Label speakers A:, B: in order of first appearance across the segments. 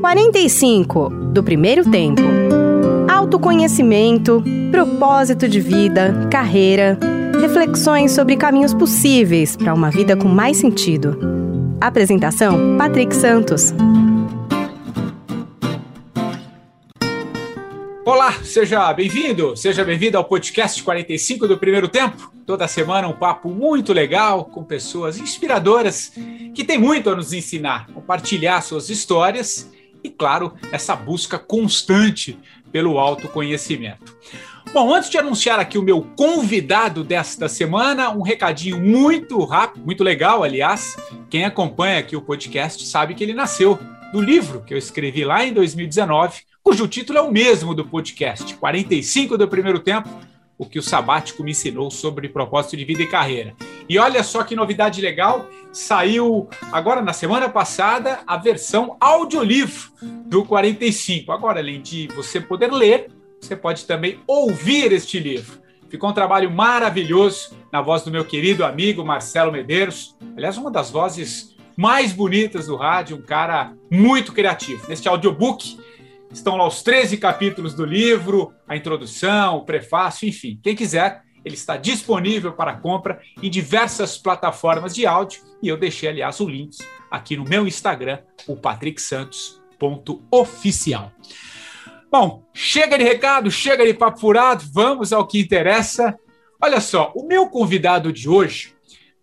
A: 45 do primeiro tempo. Autoconhecimento, propósito de vida, carreira, reflexões sobre caminhos possíveis para uma vida com mais sentido. Apresentação: Patrick Santos.
B: Olá, seja bem-vindo, seja bem-vindo ao podcast 45 do primeiro tempo. Toda semana um papo muito legal com pessoas inspiradoras que têm muito a nos ensinar, compartilhar suas histórias e, claro, essa busca constante pelo autoconhecimento. Bom, antes de anunciar aqui o meu convidado desta semana, um recadinho muito rápido, muito legal, aliás. Quem acompanha aqui o podcast sabe que ele nasceu do livro que eu escrevi lá em 2019 cujo título é o mesmo do podcast, 45 do primeiro tempo, o que o sabático me ensinou sobre propósito de vida e carreira. E olha só que novidade legal, saiu agora na semana passada a versão audiolivro do 45. Agora, além de você poder ler, você pode também ouvir este livro. Ficou um trabalho maravilhoso na voz do meu querido amigo Marcelo Medeiros. Aliás, uma das vozes mais bonitas do rádio, um cara muito criativo. Neste audiobook, Estão lá os 13 capítulos do livro, a introdução, o prefácio, enfim. Quem quiser, ele está disponível para compra em diversas plataformas de áudio e eu deixei, aliás, o link aqui no meu Instagram, o patricksantos.oficial. Bom, chega de recado, chega de papo furado, vamos ao que interessa. Olha só, o meu convidado de hoje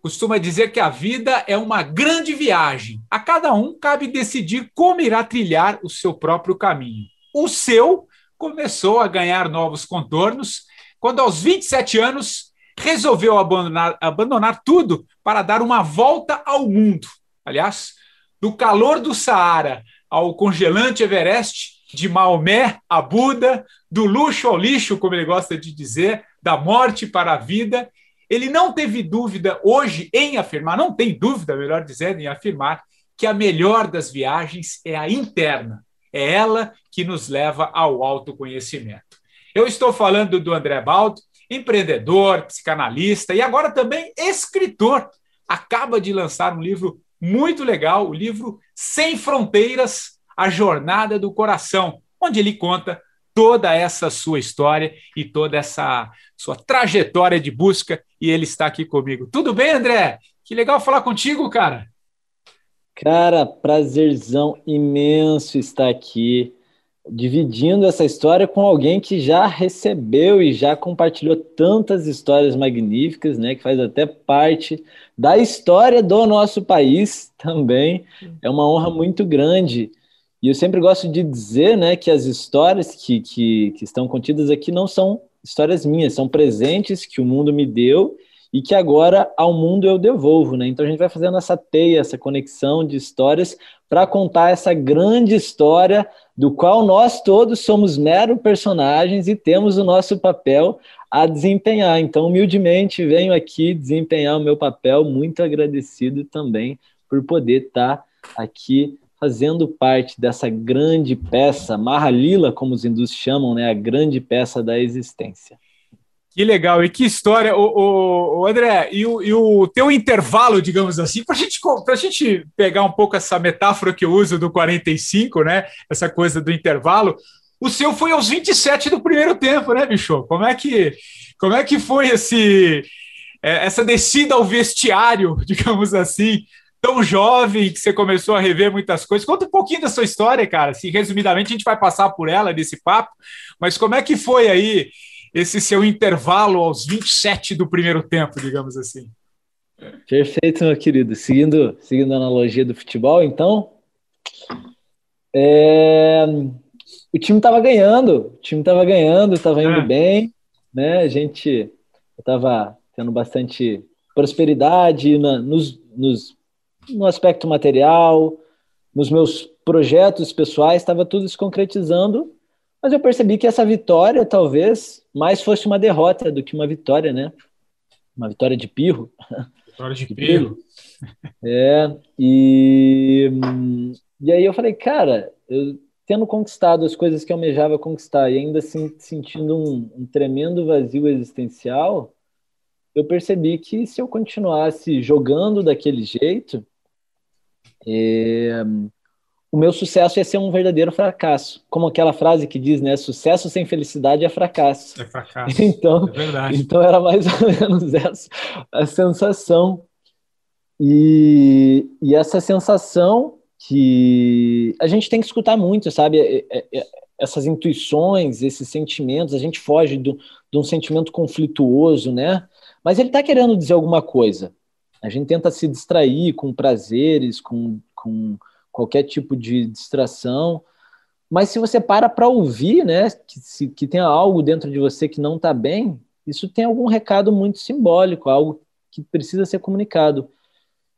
B: costuma dizer que a vida é uma grande viagem. A cada um cabe decidir como irá trilhar o seu próprio caminho. O seu começou a ganhar novos contornos quando, aos 27 anos, resolveu abandonar, abandonar tudo para dar uma volta ao mundo. Aliás, do calor do Saara ao congelante Everest, de Maomé a Buda, do luxo ao lixo, como ele gosta de dizer, da morte para a vida, ele não teve dúvida hoje em afirmar, não tem dúvida, melhor dizendo, em afirmar que a melhor das viagens é a interna. É ela que nos leva ao autoconhecimento. Eu estou falando do André Baldo, empreendedor, psicanalista e agora também escritor. Acaba de lançar um livro muito legal, o livro Sem Fronteiras, A Jornada do Coração, onde ele conta toda essa sua história e toda essa sua trajetória de busca e ele está aqui comigo. Tudo bem, André? Que legal falar contigo, cara.
C: Cara, prazerzão imenso estar aqui dividindo essa história com alguém que já recebeu e já compartilhou tantas histórias magníficas, né, que faz até parte da história do nosso país também. É uma honra muito grande e eu sempre gosto de dizer né, que as histórias que, que, que estão contidas aqui não são histórias minhas, são presentes que o mundo me deu e que agora ao mundo eu devolvo, né? Então a gente vai fazendo essa teia, essa conexão de histórias para contar essa grande história do qual nós todos somos mero personagens e temos o nosso papel a desempenhar. Então, humildemente, venho aqui desempenhar o meu papel, muito agradecido também por poder estar aqui fazendo parte dessa grande peça, Mahalila, como os hindus chamam, né, a grande peça da existência.
B: Que legal, e que história, o, o, André, e o, e o, teu intervalo, digamos assim, para gente, a gente pegar um pouco essa metáfora que eu uso do 45, né, essa coisa do intervalo, o seu foi aos 27 do primeiro tempo, né, bicho? Como é que, como é que foi esse, é, essa descida ao vestiário, digamos assim, tão jovem que você começou a rever muitas coisas. Conta um pouquinho da sua história, cara. Se resumidamente a gente vai passar por ela nesse papo, mas como é que foi aí esse seu intervalo aos 27 do primeiro tempo, digamos assim?
C: Perfeito, meu querido. Seguindo, seguindo a analogia do futebol, então, é... o time estava ganhando, o time estava ganhando, estava indo é. bem, né? A gente estava tendo bastante prosperidade na, nos, nos no aspecto material, nos meus projetos pessoais, estava tudo se concretizando, mas eu percebi que essa vitória talvez mais fosse uma derrota do que uma vitória, né? Uma vitória de pirro.
B: Vitória de, de pirro. pirro.
C: É, e, e aí eu falei, cara, eu tendo conquistado as coisas que eu almejava conquistar e ainda assim sentindo um, um tremendo vazio existencial, eu percebi que se eu continuasse jogando daquele jeito, é, o meu sucesso ia ser um verdadeiro fracasso. Como aquela frase que diz, né? Sucesso sem felicidade é fracasso.
B: É fracasso.
C: Então,
B: é verdade.
C: então era mais ou menos essa a sensação. E, e essa sensação que a gente tem que escutar muito, sabe? É, é, é, essas intuições, esses sentimentos, a gente foge do, de um sentimento conflituoso, né? Mas ele está querendo dizer alguma coisa. A gente tenta se distrair com prazeres, com, com qualquer tipo de distração. Mas se você para para ouvir, né, que, se, que tem algo dentro de você que não está bem, isso tem algum recado muito simbólico, algo que precisa ser comunicado.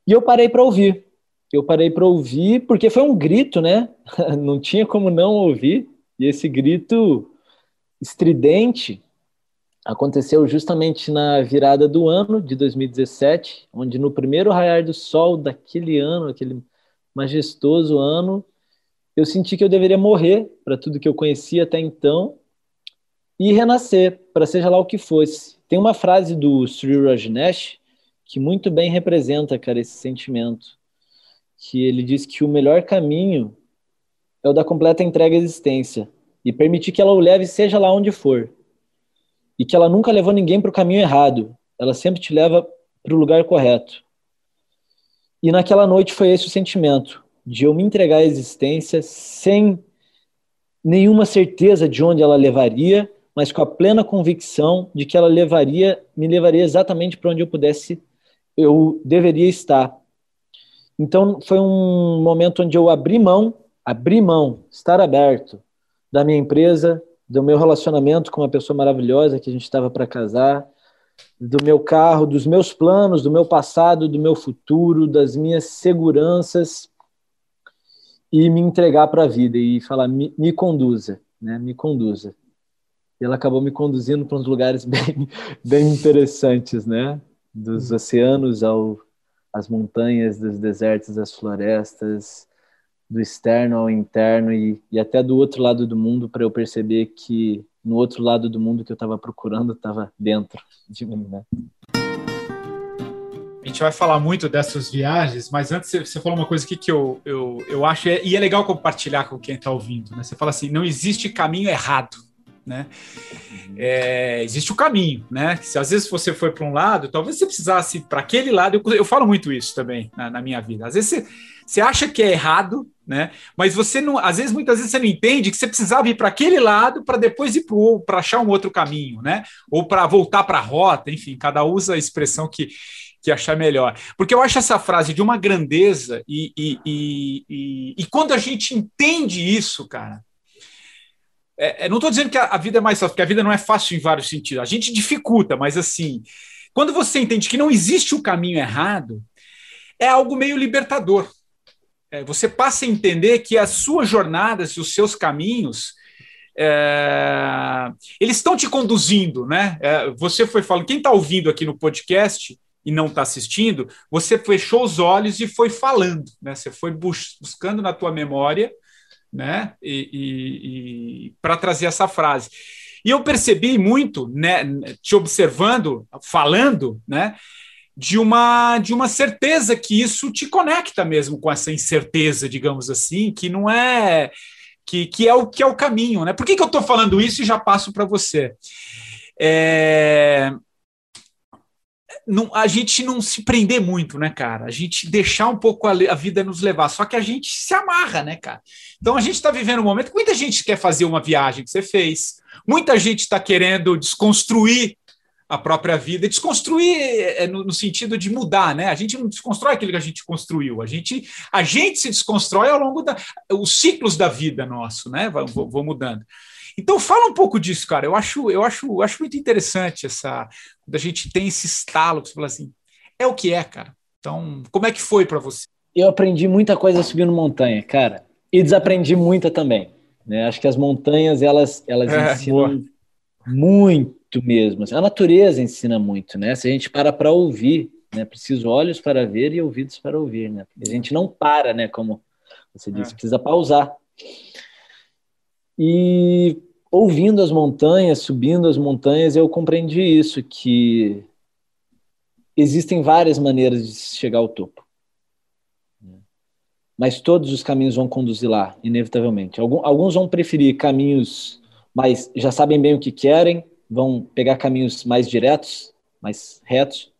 C: E eu parei para ouvir. Eu parei para ouvir porque foi um grito, né? não tinha como não ouvir. E esse grito estridente aconteceu justamente na virada do ano de 2017, onde no primeiro raiar do sol daquele ano, aquele majestoso ano, eu senti que eu deveria morrer para tudo que eu conhecia até então e renascer para seja lá o que fosse. Tem uma frase do Sri Rajneesh que muito bem representa, cara, esse sentimento, que ele diz que o melhor caminho é o da completa entrega à existência e permitir que ela o leve seja lá onde for. E que ela nunca levou ninguém para o caminho errado, ela sempre te leva para o lugar correto. E naquela noite foi esse o sentimento, de eu me entregar à existência sem nenhuma certeza de onde ela levaria, mas com a plena convicção de que ela levaria, me levaria exatamente para onde eu pudesse, eu deveria estar. Então foi um momento onde eu abri mão, abri mão, estar aberto da minha empresa, do meu relacionamento com uma pessoa maravilhosa que a gente estava para casar, do meu carro, dos meus planos, do meu passado, do meu futuro, das minhas seguranças e me entregar para a vida e falar me, me, conduza, né? Me conduza. E ela acabou me conduzindo para uns lugares bem, bem interessantes, né? Dos oceanos ao as montanhas, dos desertos, às florestas, do externo ao interno e, e até do outro lado do mundo para eu perceber que no outro lado do mundo que eu estava procurando estava dentro de mim, né?
B: A gente vai falar muito dessas viagens, mas antes você falou uma coisa aqui que eu, eu, eu acho, e é legal compartilhar com quem está ouvindo, né? Você fala assim, não existe caminho errado, né? É, existe o caminho, né? Se às vezes você foi para um lado, talvez você precisasse para aquele lado. Eu, eu, falo muito isso também na, na minha vida. Às vezes você, você acha que é errado, né? Mas você não, às vezes, muitas vezes você não entende que você precisava ir para aquele lado para depois ir para achar um outro caminho, né? Ou para voltar para a rota, enfim, cada usa a expressão que, que achar melhor. Porque eu acho essa frase de uma grandeza, e, e, e, e, e quando a gente entende isso, cara. É, é não estou dizendo que a, a vida é mais fácil, porque a vida não é fácil em vários sentidos. A gente dificulta, mas assim, quando você entende que não existe o caminho errado, é algo meio libertador você passa a entender que as suas jornadas e os seus caminhos é, eles estão te conduzindo, né? É, você foi falando, quem está ouvindo aqui no podcast e não está assistindo, você fechou os olhos e foi falando, né? Você foi bus buscando na tua memória, né? E, e, e para trazer essa frase. E eu percebi muito, né? Te observando, falando, né? De uma de uma certeza que isso te conecta mesmo com essa incerteza, digamos assim, que não é que, que é o que é o caminho, né? Por que, que eu estou falando isso e já passo para você? É, não, a gente não se prender muito, né, cara? A gente deixar um pouco a, a, vida nos levar, só que a gente se amarra, né, cara? Então a gente está vivendo um momento que muita gente quer fazer uma viagem que você fez, muita gente está querendo desconstruir a própria vida e desconstruir é, no, no, sentido de mudar, né? A gente não desconstrói aquilo que a gente construiu, a gente, a gente se desconstrói ao longo da os ciclos da vida nosso, né? Vão, vão mudando. Então fala um pouco disso, cara. Eu acho, eu acho, eu acho muito interessante essa quando a gente tem esse estalo, você fala assim, é o que é, cara. Então, como é que foi para você?
C: eu aprendi muita coisa subindo montanha, cara, e desaprendi muita também. Né? Acho que as montanhas elas elas é, ensinam boa. muito mesmo. A natureza ensina muito, né? Se a gente para para ouvir, né? Preciso olhos para ver e ouvidos para ouvir, né? A gente não para, né? Como você disse, é. precisa pausar. E ouvindo as montanhas, subindo as montanhas, eu compreendi isso que existem várias maneiras de chegar ao topo mas todos os caminhos vão conduzir lá, inevitavelmente. Alguns vão preferir caminhos mais, já sabem bem o que querem, vão pegar caminhos mais diretos, mais retos,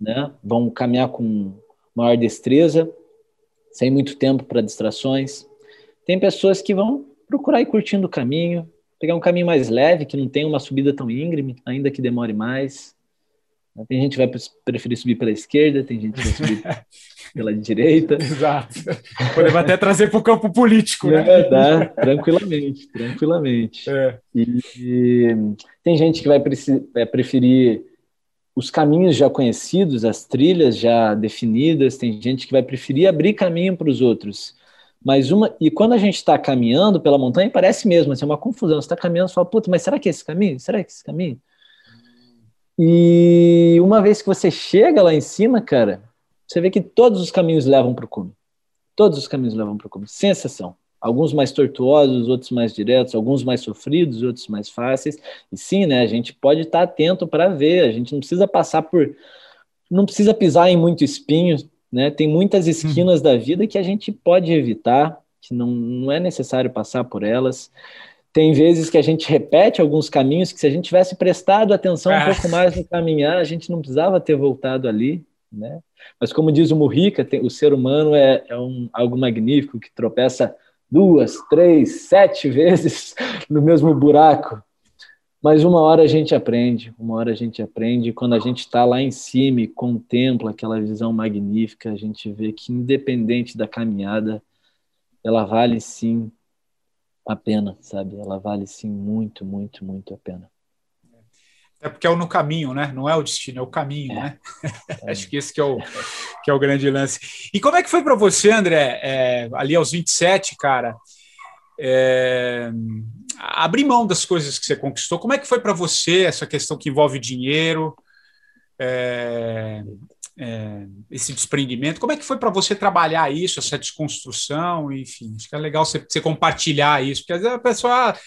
C: né? Vão caminhar com maior destreza, sem muito tempo para distrações. Tem pessoas que vão procurar ir curtindo o caminho, pegar um caminho mais leve, que não tem uma subida tão íngreme, ainda que demore mais. Tem gente que vai preferir subir pela esquerda, tem gente que vai subir pela direita.
B: Exato. Podemos até trazer para o campo político, né?
C: É, dá, tranquilamente, tranquilamente. É. E, e, tem gente que vai é, preferir os caminhos já conhecidos, as trilhas já definidas, tem gente que vai preferir abrir caminho para os outros. Mas uma. E quando a gente está caminhando pela montanha, parece mesmo, assim, é uma confusão. Você está caminhando e fala, puta, mas será que é esse caminho? Será que é esse caminho? E uma vez que você chega lá em cima, cara, você vê que todos os caminhos levam para o cume. Todos os caminhos levam para o cume, sem exceção. Alguns mais tortuosos, outros mais diretos, alguns mais sofridos, outros mais fáceis. E sim, né, a gente pode estar atento para ver, a gente não precisa passar por. Não precisa pisar em muito espinho, né? Tem muitas esquinas da vida que a gente pode evitar, que não, não é necessário passar por elas. Tem vezes que a gente repete alguns caminhos que se a gente tivesse prestado atenção um ah. pouco mais no caminhar, a gente não precisava ter voltado ali, né? Mas como diz o Murrica, o ser humano é, é um, algo magnífico que tropeça duas, três, sete vezes no mesmo buraco. Mas uma hora a gente aprende, uma hora a gente aprende. Quando a gente está lá em cima e contempla aquela visão magnífica, a gente vê que independente da caminhada, ela vale sim a pena, sabe? Ela vale sim muito, muito, muito a pena.
B: É porque é o no caminho, né? Não é o destino, é o caminho, é. né? É. Acho que esse que é, o, que é o grande lance. E como é que foi para você, André, é, ali aos 27, cara, é, abrir mão das coisas que você conquistou? Como é que foi para você essa questão que envolve dinheiro? É, é, esse desprendimento. Como é que foi para você trabalhar isso, essa desconstrução? Enfim, acho que é legal você, você compartilhar isso, porque às vezes a pessoa, ah,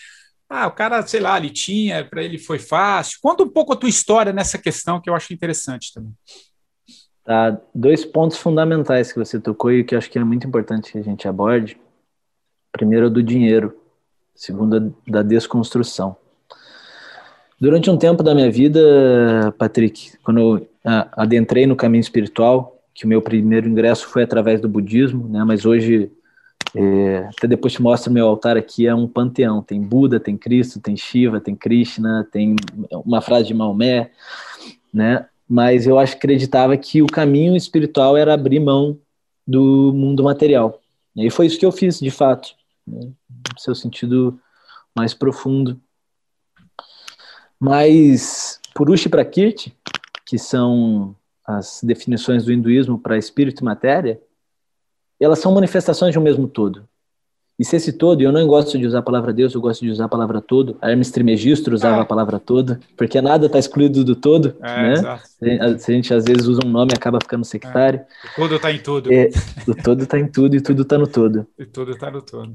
B: o cara, sei lá, ele tinha, para ele foi fácil. Conta um pouco a tua história nessa questão que eu acho interessante também.
C: Tá, dois pontos fundamentais que você tocou e que eu acho que é muito importante que a gente aborde. Primeiro, do dinheiro. Segundo, da desconstrução. Durante um tempo da minha vida, Patrick, quando eu adentrei no caminho espiritual, que o meu primeiro ingresso foi através do budismo, né? Mas hoje, é, até depois te mostro meu altar aqui, é um panteão. Tem Buda, tem Cristo, tem Shiva, tem Krishna, tem uma frase de Maomé, né? Mas eu acreditava que o caminho espiritual era abrir mão do mundo material. E foi isso que eu fiz, de fato, né? no seu sentido mais profundo. Mas Purushi Prakriti, que são as definições do hinduísmo para espírito e matéria, elas são manifestações de um mesmo todo. E se esse todo, eu não gosto de usar a palavra Deus, eu gosto de usar a palavra todo. A Hermes Trismegisto usava é. a palavra todo, porque nada está excluído do todo. É, né? Exato. Se a gente às vezes usa um nome acaba ficando sectário. É.
B: O todo está em tudo.
C: É, o todo está em tudo e tudo está no todo.
B: E tudo está no todo.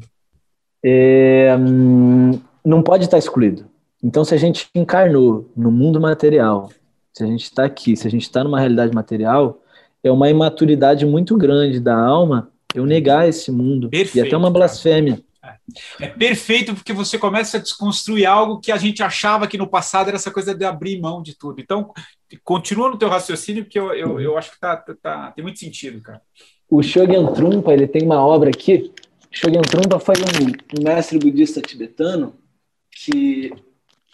C: É, hum, não pode estar tá excluído. Então, se a gente encarnou no mundo material, se a gente está aqui, se a gente está numa realidade material, é uma imaturidade muito grande da alma eu negar esse mundo. Perfeito, e até uma blasfêmia.
B: É. é perfeito porque você começa a desconstruir algo que a gente achava que no passado era essa coisa de abrir mão de tudo. Então, continua no teu raciocínio, porque eu, eu, eu acho que tá, tá, tá, tem muito sentido, cara.
C: O Shogyan Trungpa, ele tem uma obra aqui. Shogyan Trungpa foi um, um mestre budista tibetano que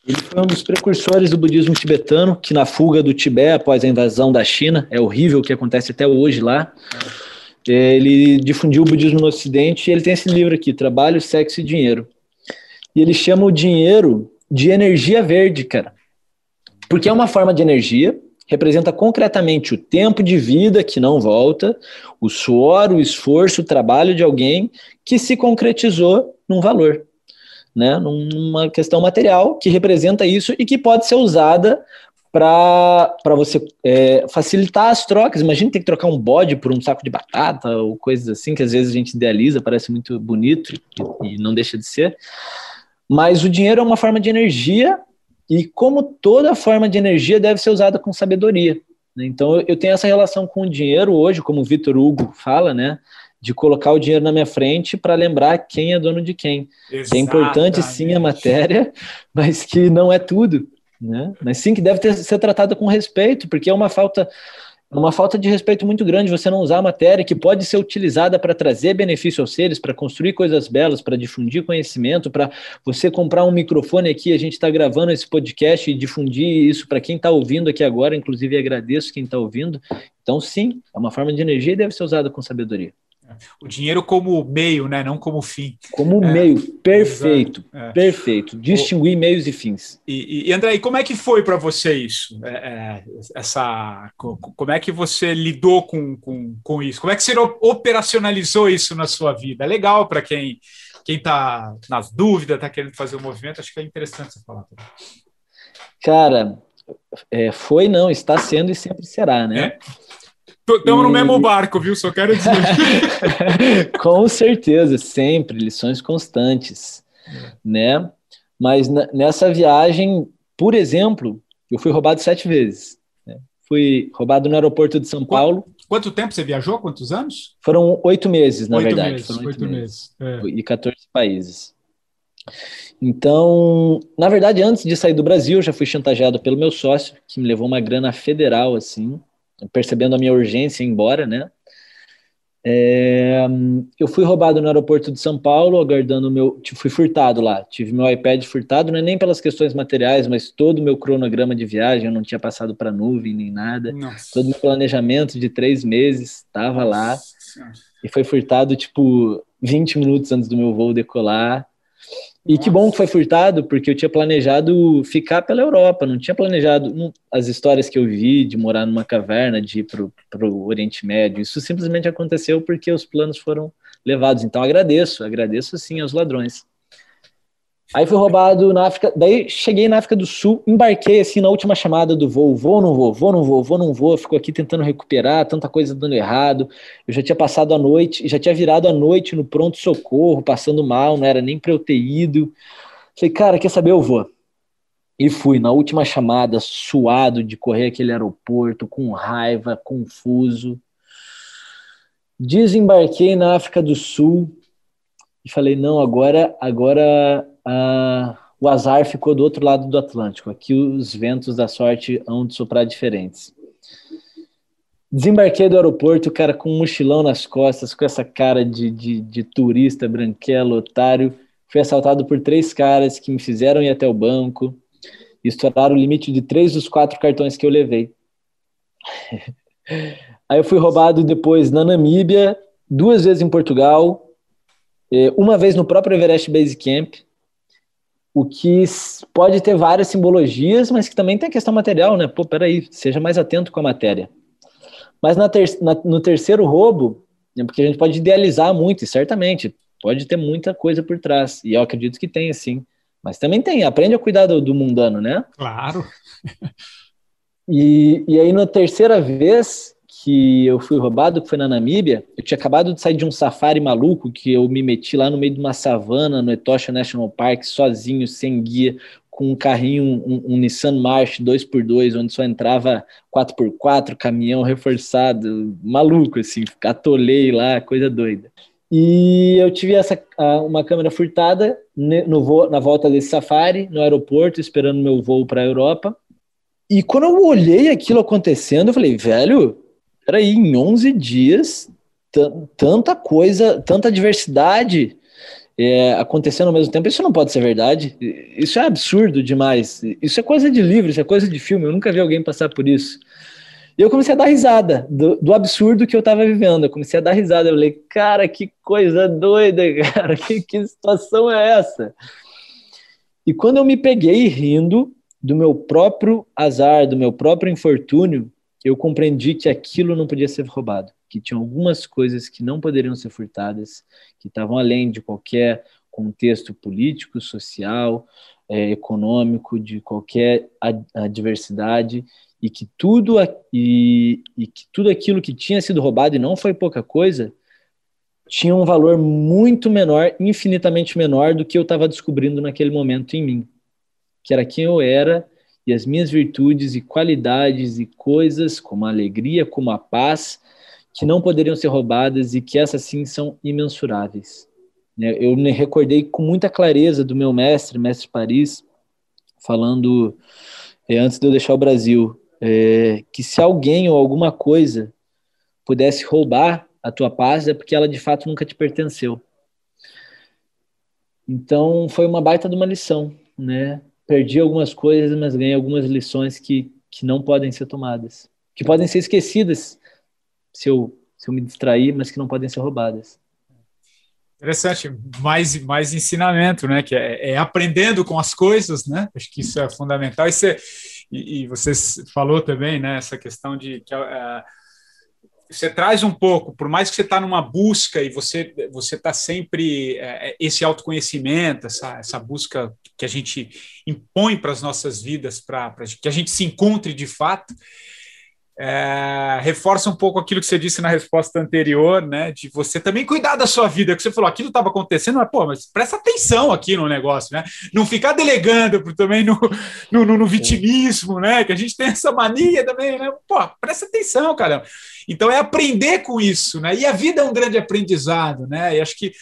C: ele foi um dos precursores do budismo tibetano, que na fuga do Tibete após a invasão da China, é horrível o que acontece até hoje lá. Ele difundiu o budismo no Ocidente e ele tem esse livro aqui, Trabalho, Sexo e Dinheiro. E ele chama o dinheiro de energia verde, cara. Porque é uma forma de energia representa concretamente o tempo de vida que não volta, o suor, o esforço, o trabalho de alguém que se concretizou num valor, né? numa questão material que representa isso e que pode ser usada para você é, facilitar as trocas. Imagina ter que trocar um bode por um saco de batata ou coisas assim, que às vezes a gente idealiza, parece muito bonito e, e não deixa de ser. Mas o dinheiro é uma forma de energia e, como toda forma de energia, deve ser usada com sabedoria. Né? Então, eu tenho essa relação com o dinheiro hoje, como o Vitor Hugo fala, né? De colocar o dinheiro na minha frente para lembrar quem é dono de quem. Exatamente. É importante sim a matéria, mas que não é tudo. Né? Mas sim que deve ter, ser tratada com respeito, porque é uma falta uma falta de respeito muito grande você não usar a matéria que pode ser utilizada para trazer benefício aos seres, para construir coisas belas, para difundir conhecimento, para você comprar um microfone aqui, a gente está gravando esse podcast e difundir isso para quem está ouvindo aqui agora, inclusive agradeço quem está ouvindo. Então, sim, é uma forma de energia e deve ser usada com sabedoria.
B: O dinheiro como meio, né? não como fim.
C: Como é, meio, perfeito, é. perfeito. Distinguir o, meios e fins.
B: E, e, André, e como é que foi para você isso? É, é, essa, como é que você lidou com, com, com isso? Como é que você operacionalizou isso na sua vida? É legal para quem quem está nas dúvidas, está querendo fazer o um movimento, acho que é interessante você falar.
C: Cara, é, foi não, está sendo e sempre será, né?
B: É? Estamos e... no mesmo barco, viu? Só quero dizer.
C: Com certeza, sempre, lições constantes, né? Mas nessa viagem, por exemplo, eu fui roubado sete vezes. Né? Fui roubado no aeroporto de São Paulo.
B: Quanto tempo você viajou? Quantos anos?
C: Foram oito meses, na
B: oito
C: verdade.
B: Meses,
C: Foram
B: oito, oito meses. meses.
C: É. E 14 países. Então, na verdade, antes de sair do Brasil, eu já fui chantageado pelo meu sócio, que me levou uma grana federal, assim, percebendo a minha urgência ir embora, né? É, eu fui roubado no aeroporto de São Paulo, aguardando meu. Fui furtado lá, tive meu iPad furtado, não é nem pelas questões materiais, mas todo o meu cronograma de viagem, eu não tinha passado para nuvem nem nada. Nossa. Todo o meu planejamento de três meses estava lá. E foi furtado, tipo, 20 minutos antes do meu voo decolar. E Nossa. que bom que foi furtado, porque eu tinha planejado ficar pela Europa, não tinha planejado não, as histórias que eu vi de morar numa caverna, de ir para o Oriente Médio. Isso simplesmente aconteceu porque os planos foram levados. Então agradeço, agradeço sim aos ladrões. Aí fui roubado na África, daí cheguei na África do Sul, embarquei assim na última chamada do voo, vou ou não vou, vou ou não vou, vou ou não vou, fico aqui tentando recuperar, tanta coisa dando errado. Eu já tinha passado a noite, já tinha virado a noite no pronto socorro, passando mal, não era nem para eu ter ido. Falei, cara, quer saber, eu vou. E fui na última chamada, suado de correr aquele aeroporto, com raiva, confuso. Desembarquei na África do Sul e falei, não, agora, agora ah, o azar ficou do outro lado do Atlântico. Aqui os ventos da sorte hão de soprar diferentes. Desembarquei do aeroporto, cara, com um mochilão nas costas, com essa cara de, de, de turista, branquelo, otário. Fui assaltado por três caras que me fizeram ir até o banco estouraram o limite de três dos quatro cartões que eu levei. Aí eu fui roubado depois na Namíbia, duas vezes em Portugal, eh, uma vez no próprio Everest Base Camp, o que pode ter várias simbologias, mas que também tem a questão material, né? Pô, peraí, seja mais atento com a matéria. Mas na ter na, no terceiro roubo, né, porque a gente pode idealizar muito, e certamente pode ter muita coisa por trás, e eu acredito que tem, sim. Mas também tem, aprende a cuidar do, do mundano, né?
B: Claro.
C: e, e aí, na terceira vez, que eu fui roubado, que foi na Namíbia, eu tinha acabado de sair de um safari maluco, que eu me meti lá no meio de uma savana, no Etosha National Park, sozinho, sem guia, com um carrinho, um, um Nissan March 2x2, onde só entrava 4x4, caminhão reforçado, maluco, assim, atolei lá, coisa doida. E eu tive essa uma câmera furtada no voo, na volta desse safari, no aeroporto, esperando meu voo para a Europa. E quando eu olhei aquilo acontecendo, eu falei, velho, peraí, em 11 dias, tanta coisa, tanta diversidade é, acontecendo ao mesmo tempo, isso não pode ser verdade. Isso é absurdo demais. Isso é coisa de livro, isso é coisa de filme. Eu nunca vi alguém passar por isso. E eu comecei a dar risada do, do absurdo que eu estava vivendo. Eu comecei a dar risada. Eu falei, cara, que coisa doida, cara. Que, que situação é essa? E quando eu me peguei rindo, do meu próprio azar, do meu próprio infortúnio, eu compreendi que aquilo não podia ser roubado, que tinha algumas coisas que não poderiam ser furtadas, que estavam além de qualquer contexto político, social, é, econômico, de qualquer adversidade, e que tudo e, e que tudo aquilo que tinha sido roubado e não foi pouca coisa tinha um valor muito menor, infinitamente menor do que eu estava descobrindo naquele momento em mim, que era quem eu era e as minhas virtudes e qualidades e coisas como a alegria, como a paz, que não poderiam ser roubadas e que essas sim são imensuráveis. Né? Eu me recordei com muita clareza do meu mestre, mestre Paris, falando é, antes de eu deixar o Brasil, é, que se alguém ou alguma coisa pudesse roubar a tua paz é porque ela de fato nunca te pertenceu. Então foi uma baita de uma lição, né? Perdi algumas coisas, mas ganhei algumas lições que, que não podem ser tomadas, que podem ser esquecidas se eu, se eu me distrair, mas que não podem ser roubadas.
B: Interessante, mais, mais ensinamento, né? Que é, é, aprendendo com as coisas, né? Acho que isso é fundamental. E você, e, e você falou também, né? Essa questão de que uh, você traz um pouco, por mais que você está numa busca e você você está sempre uh, esse autoconhecimento, essa, essa busca que a gente impõe para as nossas vidas, para que a gente se encontre de fato é, reforça um pouco aquilo que você disse na resposta anterior, né? De você também cuidar da sua vida, que você falou, aquilo estava acontecendo, mas pô, mas presta atenção aqui no negócio, né? Não ficar delegando também no, no, no, no vitimismo, né? Que a gente tem essa mania também, né? Pô, presta atenção, caramba. Então é aprender com isso, né? E a vida é um grande aprendizado, né? E acho que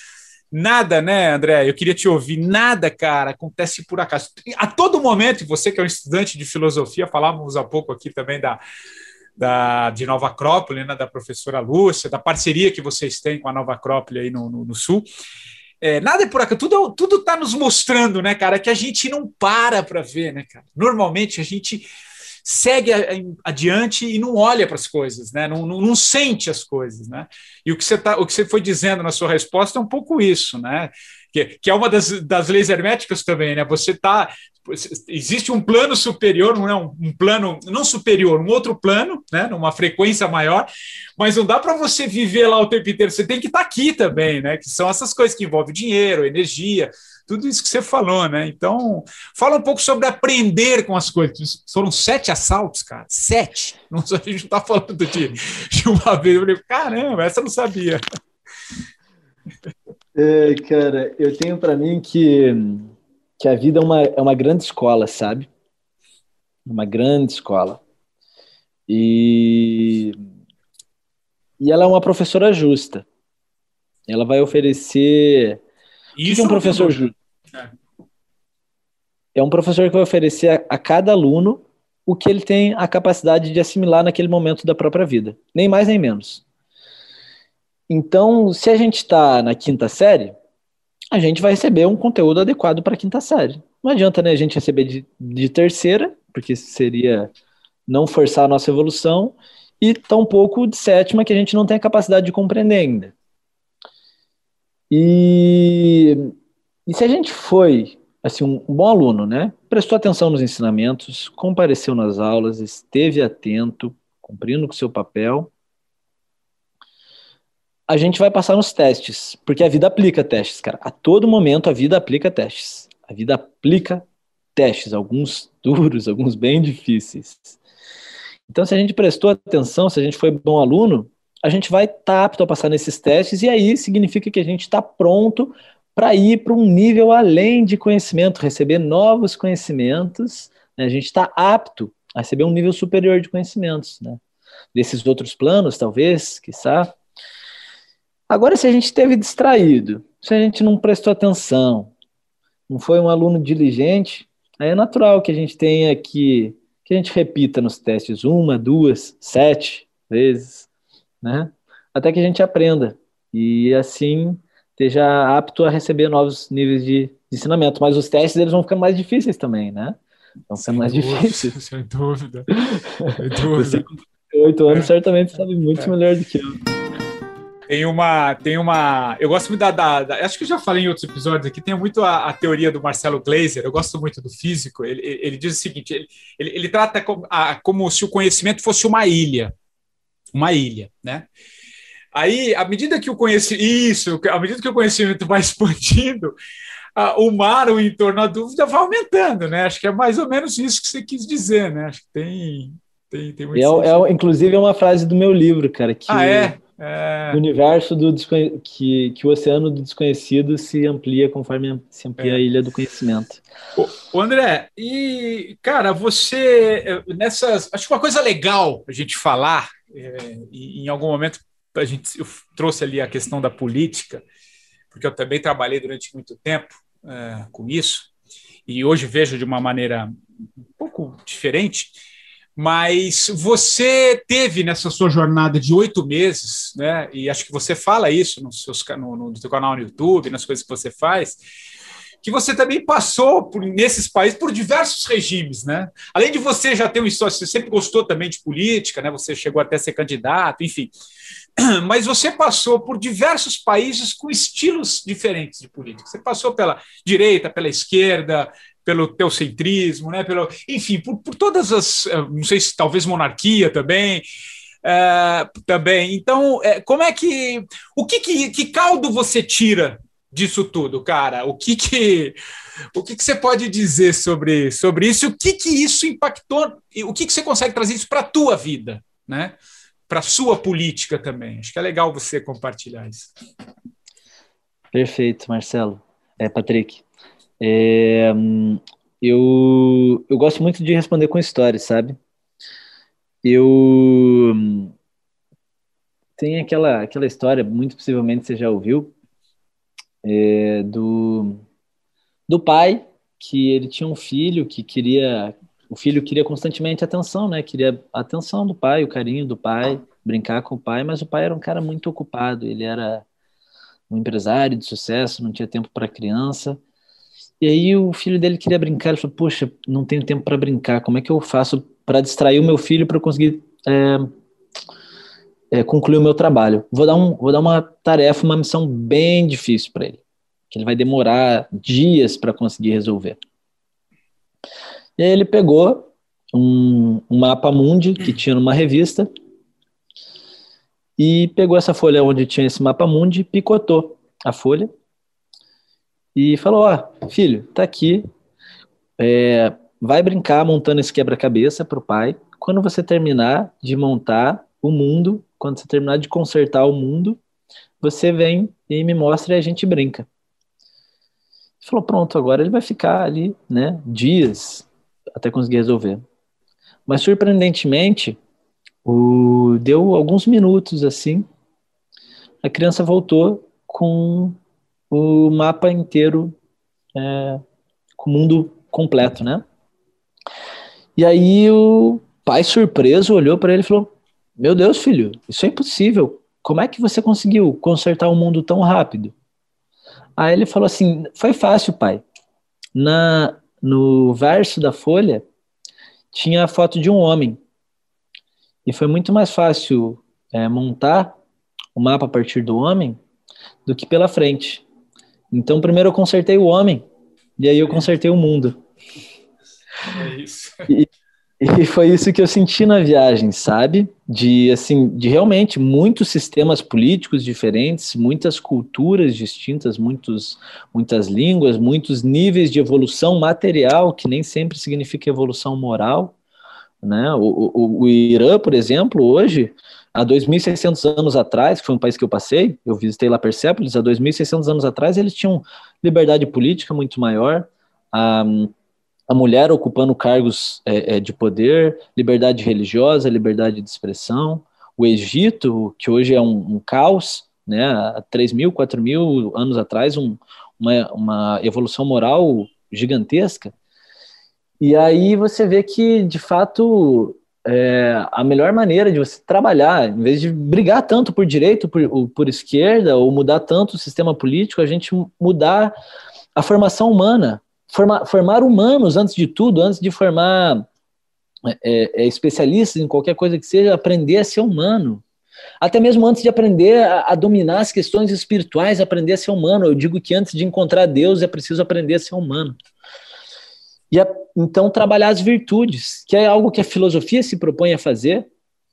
B: nada, né, André? Eu queria te ouvir. Nada, cara, acontece por acaso. A todo momento, e você que é um estudante de filosofia, falávamos há pouco aqui também da da, de Nova Acrópole, né, da professora Lúcia, da parceria que vocês têm com a Nova Acrópole aí no, no, no Sul. É, nada é por acaso, tudo, tudo tá nos mostrando, né, cara, que a gente não para para ver, né, cara. Normalmente a gente segue adiante e não olha para as coisas, né? Não, não, não, sente as coisas, né? E o que você tá, o que você foi dizendo na sua resposta é um pouco isso, né? Que, que é uma das, das leis herméticas também, né? Você está existe um plano superior, não é um, um, plano não superior, um outro plano, né, numa frequência maior, mas não dá para você viver lá o tempo inteiro. Você tem que estar tá aqui também, né? Que são essas coisas que envolvem dinheiro, energia, tudo isso que você falou, né? Então, fala um pouco sobre aprender com as coisas. Foram sete assaltos, cara, sete. Não, a gente não está falando de, de uma vez. Eu falei, caramba, essa eu não sabia.
C: É, cara, eu tenho para mim que que a vida é uma, é uma grande escola, sabe? Uma grande escola. E, e ela é uma professora justa. Ela vai oferecer. Isso o que é um professor justo? É. é um professor que vai oferecer a, a cada aluno o que ele tem a capacidade de assimilar naquele momento da própria vida. Nem mais nem menos. Então, se a gente está na quinta série, a gente vai receber um conteúdo adequado para a quinta série. Não adianta né, a gente receber de, de terceira, porque seria não forçar a nossa evolução, e tampouco de sétima, que a gente não tem a capacidade de compreender ainda. E, e se a gente foi assim, um, bom aluno, né? Prestou atenção nos ensinamentos, compareceu nas aulas, esteve atento, cumprindo com o seu papel, a gente vai passar nos testes, porque a vida aplica testes, cara. A todo momento a vida aplica testes. A vida aplica testes, alguns duros, alguns bem difíceis. Então, se a gente prestou atenção, se a gente foi bom aluno, a gente vai estar tá apto a passar nesses testes, e aí significa que a gente está pronto para ir para um nível além de conhecimento, receber novos conhecimentos. Né? A gente está apto a receber um nível superior de conhecimentos. Né? Desses outros planos, talvez, quiçá, Agora, se a gente esteve distraído, se a gente não prestou atenção, não foi um aluno diligente, aí é natural que a gente tenha que, que a gente repita nos testes uma, duas, sete vezes, né? Até que a gente aprenda e assim esteja apto a receber novos níveis de, de ensinamento. Mas os testes eles vão ficando mais difíceis também, né? Vão ficando mais dúvida, difíceis.
B: Sem dúvida. Sem dúvida.
C: Você com 8 anos certamente sabe muito é. melhor do que eu.
B: Tem uma, tem uma. Eu gosto muito da, da, da, Acho que eu já falei em outros episódios aqui. Tem muito a, a teoria do Marcelo Glazer. Eu gosto muito do físico. Ele, ele diz o seguinte: ele, ele, ele trata como, a, como se o conhecimento fosse uma ilha, uma ilha, né? Aí, à medida que o conhecimento, isso, à medida que o conhecimento vai expandindo, a, o mar, o entorno da dúvida vai aumentando, né? Acho que é mais ou menos isso que você quis dizer, né? Acho que tem, tem, tem muito.
C: É, é, inclusive é uma frase do meu livro, cara. Que
B: ah, é? É...
C: O universo do que, que o oceano do desconhecido se amplia conforme se amplia é. a ilha do conhecimento.
B: O, André, e cara, você nessas acho que uma coisa legal a gente falar é, e em algum momento a gente eu trouxe ali a questão da política porque eu também trabalhei durante muito tempo é, com isso e hoje vejo de uma maneira um pouco diferente mas você teve nessa sua jornada de oito meses, né? E acho que você fala isso no, seus, no, no seu canal no YouTube, nas coisas que você faz, que você também passou por, nesses países por diversos regimes, né? Além de você já ter um história, você sempre gostou também de política, né? Você chegou até ser candidato, enfim. Mas você passou por diversos países com estilos diferentes de política. Você passou pela direita, pela esquerda, pelo teocentrismo, né? Pelo, enfim, por, por todas as, eh, não sei se talvez monarquia também, é, também. Então, é, como é que, o que, que, que caldo você tira disso tudo, cara? O que que, o que, que você pode dizer sobre, sobre isso? O que que isso impactou? O que que você consegue trazer isso para a tua vida, né? Para a sua política também. Acho que é legal você compartilhar isso.
C: Perfeito, Marcelo. É, Patrick. É, eu, eu gosto muito de responder com histórias, sabe? Eu tem aquela aquela história, muito possivelmente você já ouviu, é, do do pai que ele tinha um filho que queria o filho queria constantemente atenção, né? Queria a atenção do pai, o carinho do pai, brincar com o pai, mas o pai era um cara muito ocupado, ele era um empresário de sucesso, não tinha tempo para criança. E aí o filho dele queria brincar, ele falou: "Poxa, não tenho tempo para brincar. Como é que eu faço para distrair o meu filho para conseguir é, é, concluir o meu trabalho? Vou dar, um, vou dar uma tarefa, uma missão bem difícil para ele, que ele vai demorar dias para conseguir resolver." E aí ele pegou um, um mapa mundi que tinha numa revista e pegou essa folha onde tinha esse mapa mundi, picotou a folha e falou: Ó, filho, tá aqui, é, vai brincar montando esse quebra-cabeça para o pai. Quando você terminar de montar o mundo, quando você terminar de consertar o mundo, você vem e me mostra e a gente brinca. Ele falou: Pronto, agora ele vai ficar ali, né, dias até conseguir resolver. Mas surpreendentemente, o, deu alguns minutos assim, a criança voltou com o mapa inteiro é, o mundo completo, né? E aí o pai surpreso olhou para ele e falou: Meu Deus, filho, isso é impossível. Como é que você conseguiu consertar o mundo tão rápido? Aí ele falou assim: Foi fácil, pai. Na no verso da folha tinha a foto de um homem e foi muito mais fácil é, montar o mapa a partir do homem do que pela frente. Então, primeiro eu consertei o homem, e aí eu consertei o mundo.
B: É isso.
C: E, e foi isso que eu senti na viagem, sabe? De, assim, de realmente muitos sistemas políticos diferentes, muitas culturas distintas, muitos, muitas línguas, muitos níveis de evolução material, que nem sempre significa evolução moral. Né? O, o, o Irã, por exemplo, hoje, há 2.600 anos atrás, que foi um país que eu passei, eu visitei lá Persépolis, há 2.600 anos atrás eles tinham liberdade política muito maior, a, a mulher ocupando cargos é, é, de poder, liberdade religiosa, liberdade de expressão. O Egito, que hoje é um, um caos, né, há 3.000, 4.000 anos atrás, um, uma, uma evolução moral gigantesca. E aí você vê que, de fato, é, a melhor maneira de você trabalhar, em vez de brigar tanto por direito, por, por esquerda, ou mudar tanto o sistema político, a gente mudar a formação humana, formar, formar humanos antes de tudo, antes de formar é, é, especialistas em qualquer coisa que seja, aprender a ser humano, Até mesmo antes de aprender a, a, dominar as questões espirituais, aprender a ser humano. Eu digo que antes de encontrar Deus é preciso aprender a ser humano. E a, então trabalhar as virtudes, que é algo que a filosofia se propõe a fazer,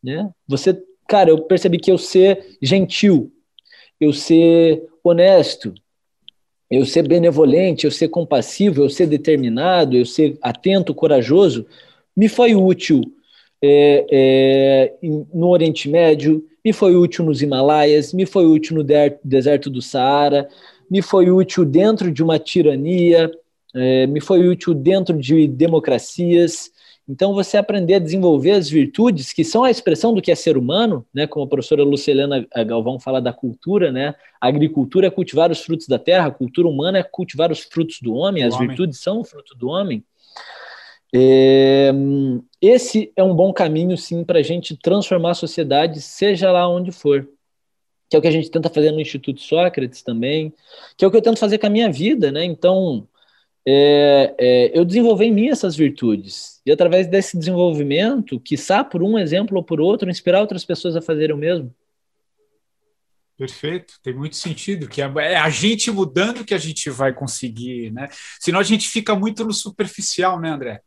C: né? Você, cara, eu percebi que eu ser gentil, eu ser honesto, eu ser benevolente, eu ser compassivo, eu ser determinado, eu ser atento, corajoso, me foi útil é, é, no Oriente Médio, me foi útil nos Himalaias, me foi útil no deserto do Saara, me foi útil dentro de uma tirania, é, me foi útil dentro de democracias. Então, você aprender a desenvolver as virtudes, que são a expressão do que é ser humano, né? como a professora Lucilena Galvão fala da cultura, né? a agricultura é cultivar os frutos da terra, a cultura humana é cultivar os frutos do homem, as homem. virtudes são o fruto do homem. É, esse é um bom caminho, sim, para a gente transformar a sociedade, seja lá onde for. Que é o que a gente tenta fazer no Instituto Sócrates também, que é o que eu tento fazer com a minha vida, né? Então, é, é, eu desenvolvi em mim essas virtudes. E através desse desenvolvimento, quiçá por um exemplo ou por outro, inspirar outras pessoas a fazerem o mesmo.
B: Perfeito, tem muito sentido, que é, é a gente mudando que a gente vai conseguir, né? Senão a gente fica muito no superficial, né, André?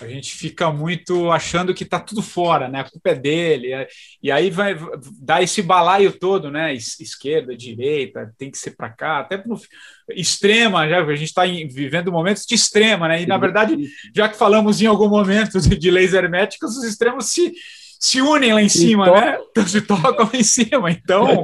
B: A gente fica muito achando que está tudo fora, né? A culpa é dele. E aí vai dar esse balaio todo, né? Esquerda, direita, tem que ser para cá, até no extrema, já a gente está vivendo momentos de extrema, né? E na verdade, já que falamos em algum momento de leis herméticas, os extremos se se unem lá em cima, né? Então, se tocam lá em cima. Então,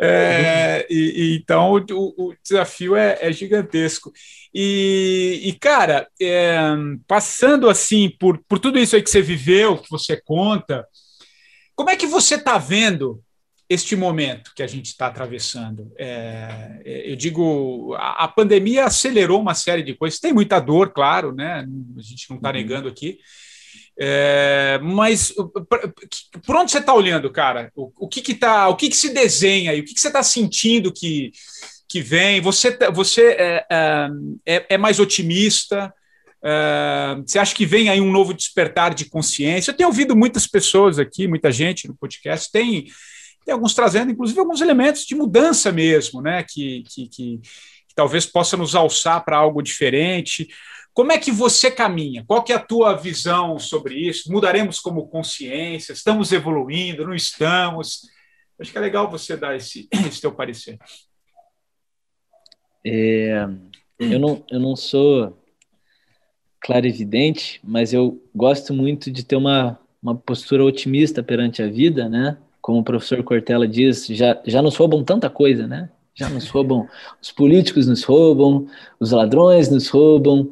B: é, e, e, então o, o desafio é, é gigantesco. E, e cara, é, passando assim por, por tudo isso aí que você viveu, que você conta, como é que você está vendo este momento que a gente está atravessando? É, é, eu digo, a, a, pandemia acelerou uma série de coisas. Tem muita dor, claro, né? A gente não está uhum. negando aqui. É, mas por onde você está olhando, cara? O, o, que que tá, o que que se desenha aí? O que, que você está sentindo que, que vem? Você, tá, você é, é, é, é mais otimista? É, você acha que vem aí um novo despertar de consciência? Eu tenho ouvido muitas pessoas aqui, muita gente no podcast, tem, tem alguns trazendo, inclusive, alguns elementos de mudança mesmo, né? Que, que, que talvez possa nos alçar para algo diferente. Como é que você caminha? Qual que é a tua visão sobre isso? Mudaremos como consciência? Estamos evoluindo? Não estamos? Acho que é legal você dar esse, esse teu parecer.
C: É, eu, não, eu não sou clarividente, mas eu gosto muito de ter uma, uma postura otimista perante a vida, né? Como o professor Cortella diz, já, já nos roubam tanta coisa, né? Já nos roubam, os políticos nos roubam, os ladrões nos roubam,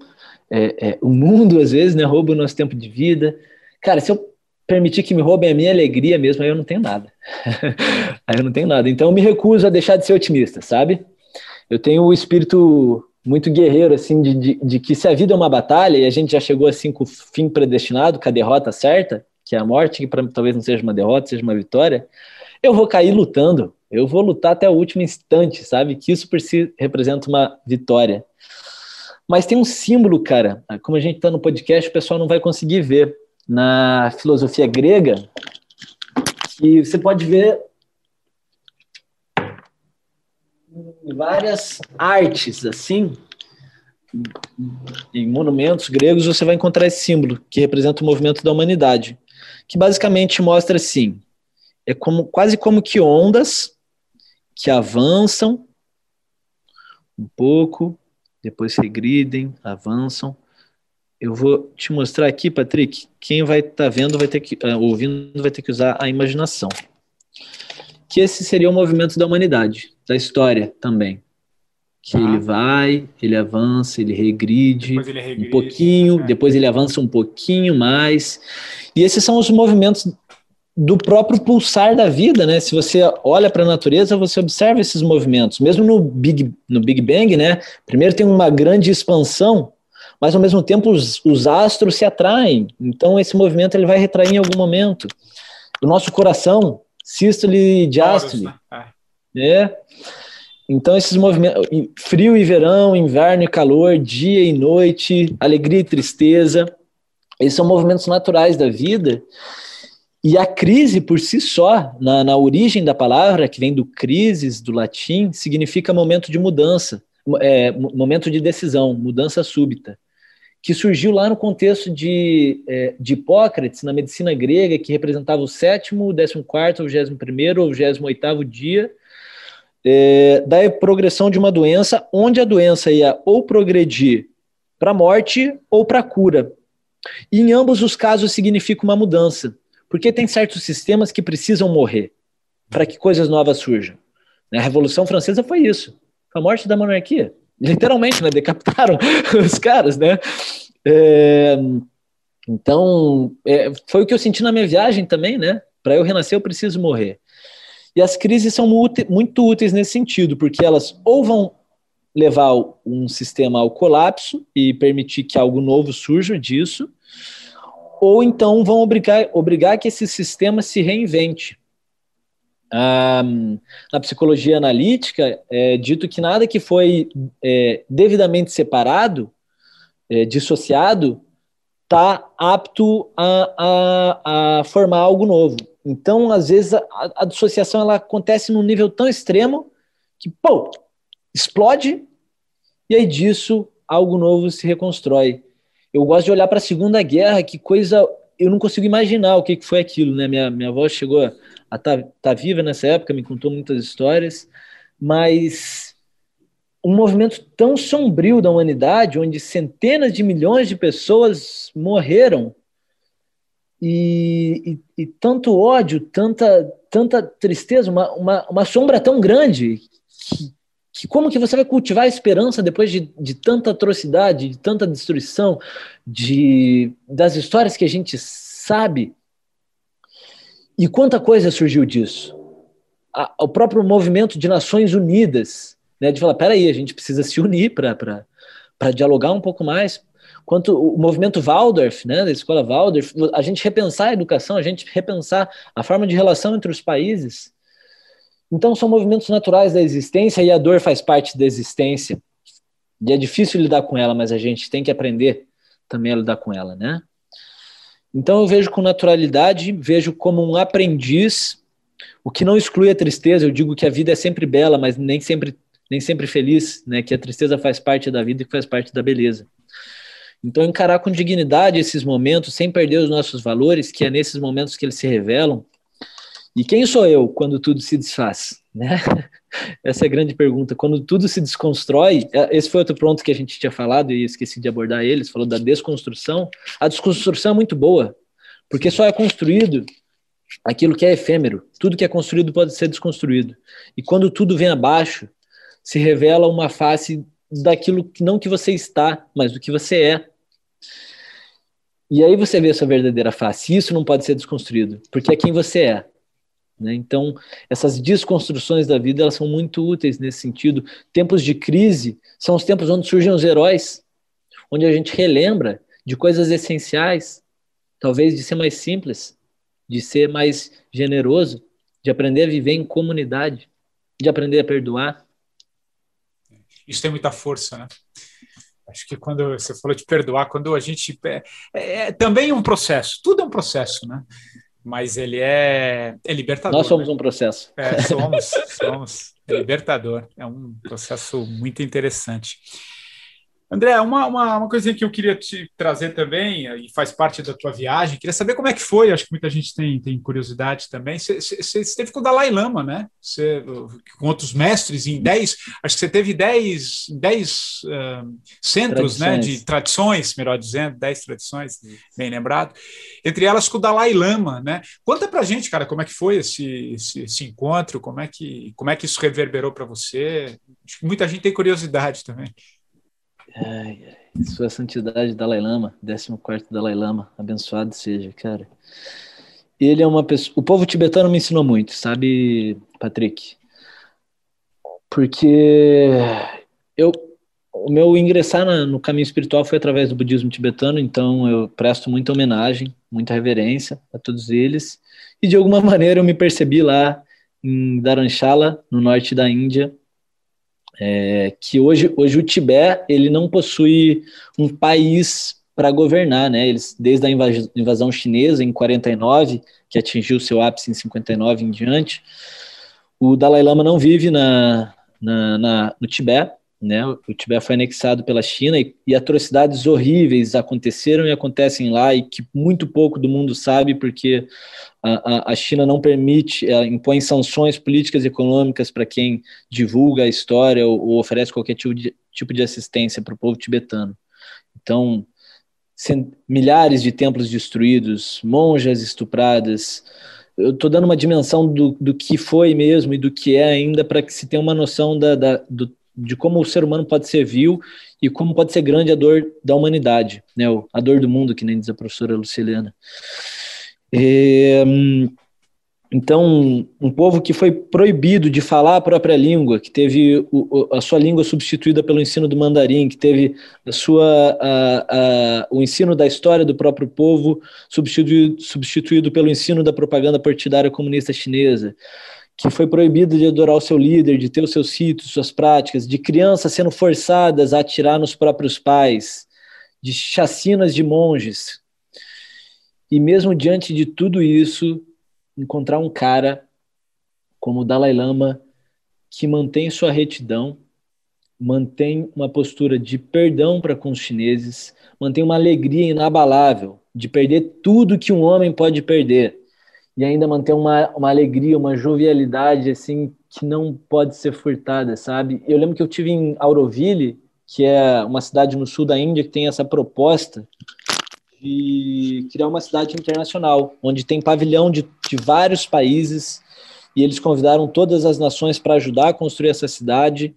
C: é, é, o mundo, às vezes, né, rouba o nosso tempo de vida. Cara, se eu permitir que me roubem a minha alegria mesmo, aí eu não tenho nada. aí eu não tenho nada. Então eu me recuso a deixar de ser otimista, sabe? Eu tenho o espírito muito guerreiro, assim, de, de, de, que se a vida é uma batalha e a gente já chegou assim com o fim predestinado, com a derrota certa, que é a morte, que pra, talvez não seja uma derrota, seja uma vitória, eu vou cair lutando. Eu vou lutar até o último instante, sabe? Que isso por si representa uma vitória. Mas tem um símbolo, cara, como a gente está no podcast, o pessoal não vai conseguir ver. Na filosofia grega, que você pode ver várias artes, assim, em monumentos gregos, você vai encontrar esse símbolo, que representa o movimento da humanidade, que basicamente mostra assim, é como quase como que ondas que avançam um pouco, depois regridem, avançam. Eu vou te mostrar aqui, Patrick. Quem vai estar tá vendo, vai ter que, uh, ouvindo, vai ter que usar a imaginação. Que esse seria o movimento da humanidade, da história também. Que ah. ele vai, ele avança, ele regride, ele regride um pouquinho, é. depois ele avança um pouquinho mais. E esses são os movimentos do próprio pulsar da vida, né? Se você olha para a natureza, você observa esses movimentos. Mesmo no Big, no Big Bang, né? Primeiro tem uma grande expansão, mas ao mesmo tempo os, os astros se atraem. Então esse movimento ele vai retrair em algum momento. O nosso coração, sístole e diástole. Né? É. Então esses movimentos, frio e verão, inverno e calor, dia e noite, alegria e tristeza, esses são movimentos naturais da vida E a crise por si só, na, na origem da palavra, que vem do crisis, do latim, significa momento de mudança, é, momento de decisão, mudança súbita, que surgiu lá no contexto de, é, de Hipócrates, na medicina grega, que representava o sétimo, o décimo quarto, o vigésimo primeiro, o vigésimo oitavo dia, é, da progressão de uma doença, onde a doença ia ou progredir para a morte ou para a cura. E em ambos os casos significa uma mudança. Porque tem certos sistemas que precisam morrer para que coisas novas surjam. A Revolução Francesa foi isso. Foi a morte da monarquia. Literalmente, né? Decapitaram os caras, né? É, então, é, foi o que eu senti na minha viagem também, né? Para eu renascer, eu preciso morrer. E as crises são muito úteis nesse sentido, porque elas ou vão levar um sistema ao colapso e permitir que algo novo surja disso, ou então vão obrigar, obrigar que esse sistema se reinvente. Na psicologia analítica, é dito que nada que foi é, devidamente separado, é, dissociado, está apto a, a, a, formar algo novo. Então, às vezes, a, a, dissociação ela acontece num nível tão extremo que, pô, explode e aí disso algo novo se reconstrói eu gosto de olhar para a Segunda Guerra, que coisa. Eu não consigo imaginar o que, que foi aquilo, né? Minha, minha avó chegou a estar tá, tá viva nessa época, me contou muitas histórias, mas um movimento tão sombrio da humanidade, onde centenas de milhões de pessoas morreram e, e, e, tanto ódio, tanta, tanta tristeza, uma, uma, uma sombra tão grande que, que como que você vai cultivar a esperança depois de, de tanta atrocidade, de tanta destruição, de das histórias que a gente sabe? E quanta coisa surgiu disso? A, o próprio movimento de Nações Unidas, né, de falar, peraí, a gente precisa se unir para dialogar um pouco mais. Quanto o movimento Waldorf, né, da escola Waldorf, a gente repensar a educação, a gente repensar a forma de relação entre os países, então, são movimentos naturais da existência e a dor faz parte da existência. E é difícil lidar com ela, mas a gente tem que aprender também a lidar com ela, né? Então, eu vejo com naturalidade, vejo como um aprendiz, o que não exclui a tristeza. Eu digo que a vida é sempre bela, mas nem sempre, nem sempre feliz, né? Que a tristeza faz parte da vida e faz parte da beleza. Então, encarar com dignidade esses momentos, sem perder os nossos valores, que é nesses momentos que eles se revelam, e quem sou eu quando tudo se desfaz? Né? Essa é a grande pergunta. Quando tudo se desconstrói, é, esse foi outro ponto que a gente tinha falado e esqueci de abordar eles, falou da desconstrução. A desconstrução é muito boa, porque só é construído aquilo que é efêmero. Tudo que é construído pode ser desconstruído. E quando tudo vem abaixo, se revela uma face daquilo que não que você está, mas do que você é. E aí você vê a sua verdadeira face. Isso não pode ser desconstruído, porque é quem você é. Né? Então, essas desconstruções da vida elas são muito úteis nesse sentido. Tempos de crise são os tempos onde surgem os heróis, onde a gente relembra de coisas essenciais, talvez de ser mais simples, de ser mais generoso, de aprender a viver em comunidade, de aprender a perdoar.
B: Isso tem muita força, né? Acho que quando você falou de perdoar, quando a gente. É, é, é também um processo, tudo é um processo, né? Mas ele é, é libertador.
C: Nós somos né? um processo.
B: É, somos, somos. É libertador. É um processo muito interessante. André, uma, uma, uma coisinha que eu queria te trazer também, e faz parte da tua viagem, queria saber como é que foi, acho que muita gente tem, tem curiosidade também. Você esteve com o Dalai Lama, né? Você, com outros mestres, em 10, acho que você teve 10, 10 uh, centros né, de tradições, melhor dizendo, 10 tradições, bem lembrado, entre elas com o Dalai Lama, né? Conta pra gente, cara, como é que foi esse, esse, esse encontro, como é, que, como é que isso reverberou para você? Acho que muita gente tem curiosidade também.
C: Ai, Sua Santidade Dalai Lama, 14 Dalai Lama, abençoado seja, cara. Ele é uma pessoa. O povo tibetano me ensinou muito, sabe, Patrick? Porque eu, o meu ingressar na, no caminho espiritual foi através do budismo tibetano, então eu presto muita homenagem, muita reverência a todos eles. E de alguma maneira eu me percebi lá em Dharamshala, no norte da Índia, é, que hoje, hoje o Tibete ele não possui um país para governar, né? Eles desde a invasão chinesa em 49, que atingiu seu ápice em 59 em diante, o Dalai Lama não vive na, na, na no Tibete, né? O Tibete foi anexado pela China e, e, atrocidades horríveis aconteceram e acontecem lá e que muito pouco do mundo sabe porque a, a China não permite, impõe sanções políticas e econômicas para quem divulga a história ou, ou oferece qualquer tipo de, tipo de assistência para o povo tibetano. Então, milhares de templos destruídos, monjas estupradas. Eu estou dando uma dimensão do, do que foi mesmo e do que é ainda para que se tenha uma noção da, da do, de como o ser humano pode ser vil e como pode ser grande a dor da humanidade, né? a dor do mundo, que nem diz a professora Luciliana. É, então, um povo que foi proibido de falar a própria língua, que teve o, a sua língua substituída pelo ensino do mandarim, que teve a sua, a, a, o ensino da história do próprio povo substituído, substituído pelo ensino da propaganda partidária comunista chinesa, que foi proibido de adorar o seu líder, de ter os seus ritos, suas práticas, de crianças sendo forçadas a atirar nos próprios pais, de chacinas de monges. E mesmo diante de tudo isso, encontrar um cara como o Dalai Lama que mantém sua retidão, mantém uma postura de perdão para com os chineses, mantém uma alegria inabalável de perder tudo que um homem pode perder e ainda manter uma, uma alegria, uma jovialidade assim que não pode ser furtada, sabe? Eu lembro que eu tive em Auroville, que é uma cidade no sul da Índia que tem essa proposta de criar uma cidade internacional, onde tem pavilhão de, de vários países, e eles convidaram todas as nações para ajudar a construir essa cidade.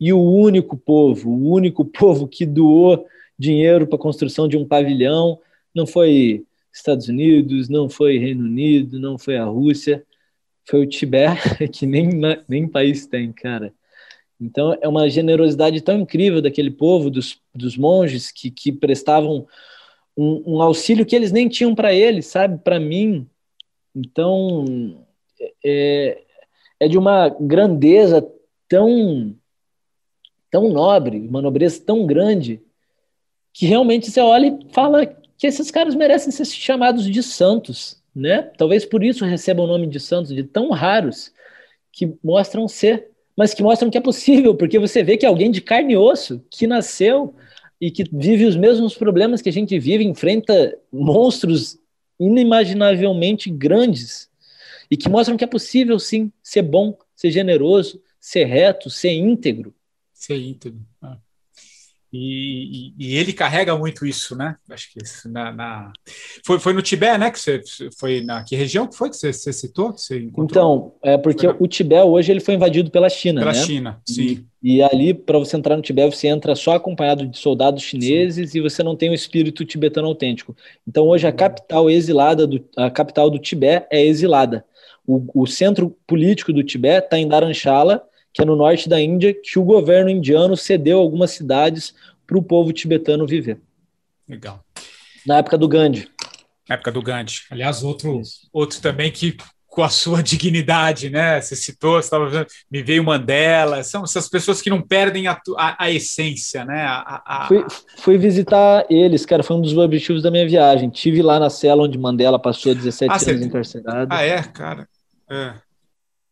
C: E o único povo, o único povo que doou dinheiro para a construção de um pavilhão não foi Estados Unidos, não foi Reino Unido, não foi a Rússia, foi o Tibete, que nem, nem país tem, cara. Então é uma generosidade tão incrível daquele povo, dos, dos monges que, que prestavam um, um auxílio que eles nem tinham para eles, sabe? Para mim. Então, é, é de uma grandeza tão, tão nobre, uma nobreza tão grande, que realmente você olha e fala que esses caras merecem ser chamados de santos, né? Talvez por isso recebam o nome de santos, de tão raros, que mostram ser, mas que mostram que é possível, porque você vê que alguém de carne e osso, que nasceu e que vive os mesmos problemas que a gente vive, enfrenta monstros inimaginavelmente grandes e que mostram que é possível sim ser bom, ser generoso, ser reto, ser íntegro.
B: Ser íntegro. Ah. E, e, e, ele carrega muito isso, né? Acho que isso, na, na, Foi, foi no Tibete, né? Que você foi na que região que foi que você, você citou? Que você
C: então, é porque o Tibete hoje ele foi invadido pela China,
B: pela
C: né?
B: China, sim.
C: E, e ali para você entrar no Tibete você entra só acompanhado de soldados chineses sim. e você não tem o espírito tibetano autêntico. Então hoje a uhum. capital exilada do a capital do Tibete é exilada. O, o centro político do Tibete está em Dharamshala que é no norte da Índia, que o governo indiano cedeu algumas cidades para o povo tibetano viver.
B: Legal.
C: Na época do Gandhi.
B: Na época do Gandhi. Aliás, outro, outro também que com a sua dignidade, né? Você citou, você estava me veio Mandela, são essas pessoas que não perdem a, a, a essência, né? A...
C: Fui, fui, visitar eles, cara, foi um dos objetivos da minha viagem. Tive lá na cela onde Mandela passou 17 ah, anos você... encarcerado.
B: Ah, é, cara. É.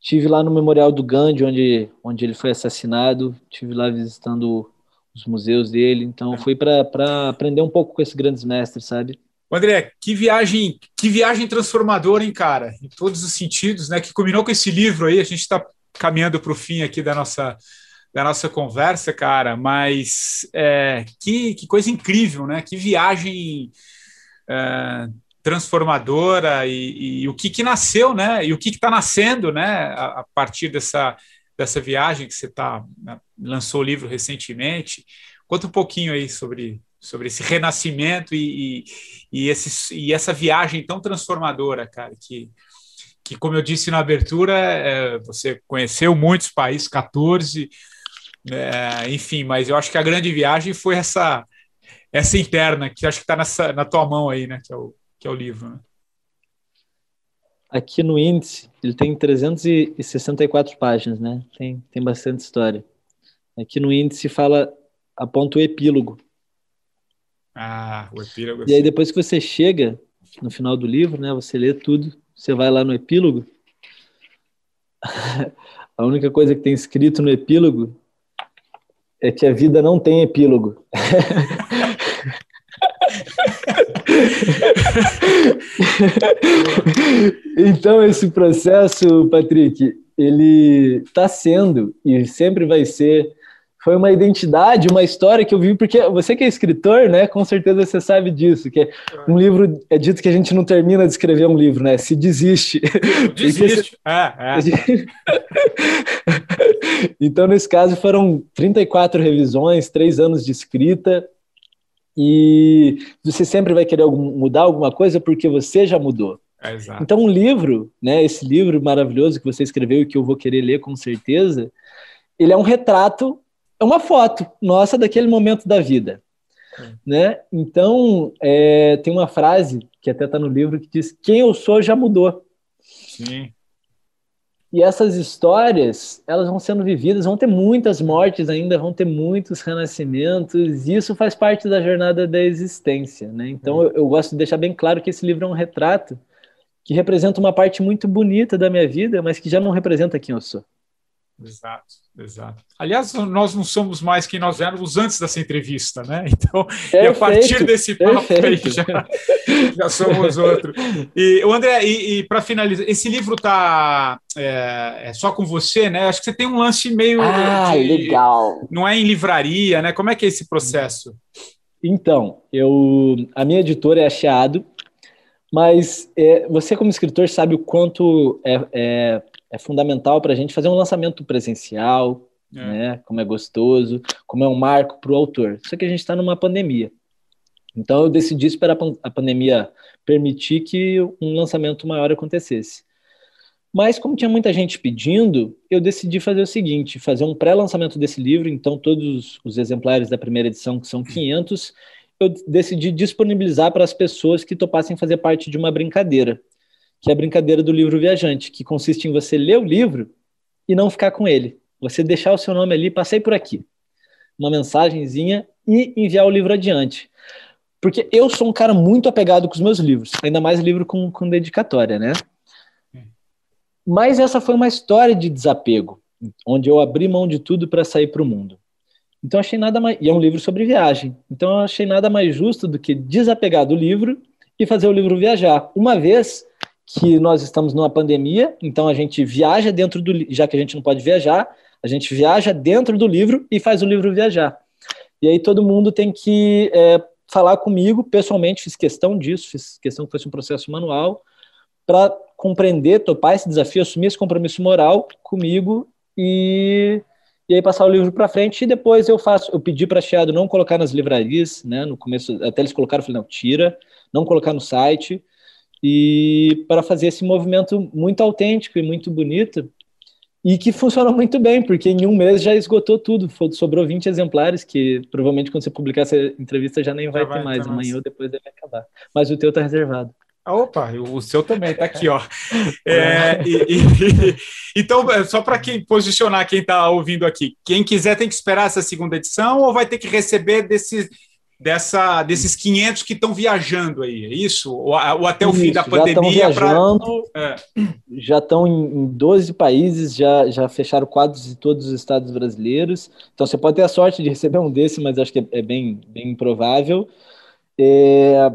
C: Tive lá no Memorial do Gandhi, onde, onde ele foi assassinado. Tive lá visitando os museus dele. Então, é. fui para aprender um pouco com esses grandes mestres, sabe?
B: André, que viagem, que viagem transformadora, hein, cara? Em todos os sentidos, né? Que combinou com esse livro aí. A gente está caminhando para o fim aqui da nossa da nossa conversa, cara. Mas é, que, que coisa incrível, né? Que viagem é, transformadora e, e, o que, que nasceu, né? E o que está nascendo, né? A, a, partir dessa, dessa viagem que você tá, né? lançou o livro recentemente. Conta um pouquinho aí sobre, sobre esse renascimento e, e, e, esse, e essa viagem tão transformadora, cara, que, que como eu disse na abertura, é, você conheceu muitos países, 14, é, enfim, mas eu acho que a grande viagem foi essa essa interna, que acho que está na tua mão aí, né, que é o, que é o livro. Né?
C: Aqui no índice, ele tem 364 páginas, né? Tem, tem bastante história. Aqui no índice fala, aponta o epílogo.
B: Ah, o epílogo.
C: E aí depois que você chega no final do livro, né, você lê tudo, você vai lá no epílogo. a única coisa que tem escrito no epílogo é que a vida não tem epílogo. então esse processo, Patrick, ele está sendo e sempre vai ser foi uma identidade, uma história que eu vi, porque você que é escritor, né, com certeza você sabe disso, que um livro, é dito que a gente não termina de escrever um livro, né, se desiste.
B: Desiste, é, é.
C: então, nesse caso, foram 34 revisões, três anos de escrita, e você sempre vai querer mudar alguma coisa porque você já mudou.
B: É,
C: então, um livro, né, esse livro maravilhoso que você escreveu e que eu vou querer ler com certeza, ele é um retrato é uma foto nossa daquele momento da vida. Né? Então, é, tem uma frase que até está no livro que diz: Quem eu sou já mudou.
B: Sim.
C: E essas histórias, elas vão sendo vividas, vão ter muitas mortes ainda, vão ter muitos renascimentos, e isso faz parte da jornada da existência. Né? Então, eu, eu gosto de deixar bem claro que esse livro é um retrato que representa uma parte muito bonita da minha vida, mas que já não representa quem eu sou.
B: Exato, exato. Aliás, nós não somos mais quem nós éramos antes dessa entrevista, né? Então, perfeito, e a partir desse papo aí já, já somos outro. E o André, e, e para finalizar, esse livro tá é, é, só com você, né? Acho que você tem um lance meio.
C: Ah, de, legal.
B: Não é em livraria, né? Como é que é esse processo?
C: Então, eu, a minha editora é a Chiado, mas é, você, como escritor, sabe o quanto é, é é fundamental para a gente fazer um lançamento presencial, é. né? Como é gostoso, como é um marco para o autor. Só que a gente está numa pandemia. Então eu decidi esperar a pandemia permitir que um lançamento maior acontecesse. Mas como tinha muita gente pedindo, eu decidi fazer o seguinte, fazer um pré-lançamento desse livro, então todos os exemplares da primeira edição, que são 500, eu decidi disponibilizar para as pessoas que topassem fazer parte de uma brincadeira que é a brincadeira do livro viajante, que consiste em você ler o livro e não ficar com ele. Você deixar o seu nome ali, passei por aqui. Uma mensagenzinha e enviar o livro adiante. Porque eu sou um cara muito apegado com os meus livros, ainda mais livro com, com dedicatória, né? Mas essa foi uma história de desapego, onde eu abri mão de tudo para sair para o mundo. Então achei nada mais. E é um livro sobre viagem. Então achei nada mais justo do que desapegar do livro e fazer o livro viajar. Uma vez que nós estamos numa pandemia, então a gente viaja dentro do já que a gente não pode viajar, a gente viaja dentro do livro e faz o livro viajar. E aí todo mundo tem que é, falar comigo pessoalmente, fiz questão disso, fiz questão que fosse um processo manual para compreender, topar esse desafio, assumir esse compromisso moral comigo e e aí passar o livro para frente e depois eu faço, eu pedi para a Chiado não colocar nas livrarias, né? No começo até eles colocaram, eu falei não, tira, não colocar no site e para fazer esse movimento muito autêntico e muito bonito e que funcionou muito bem, porque em um mês já esgotou tudo, sobrou 20 exemplares, que provavelmente quando você publicar essa entrevista já nem vai, já vai ter mais, amanhã ou depois deve acabar. Mas o teu está reservado.
B: Opa, o seu também está aqui, ó. É, e, e, então, é, só para quem posicionar quem está ouvindo aqui, quem quiser tem que esperar essa segunda edição ou vai ter que receber desses dessa, desses 500 que estão viajando aí, é isso? Ou, ou até o isso, fim da pandemia?
C: Já estão viajando, pra... é. já estão em, em 12 países, já, já fecharam quadros de todos os estados brasileiros. Então você pode ter a sorte de receber um desse, mas acho que é, é bem, bem improvável. É,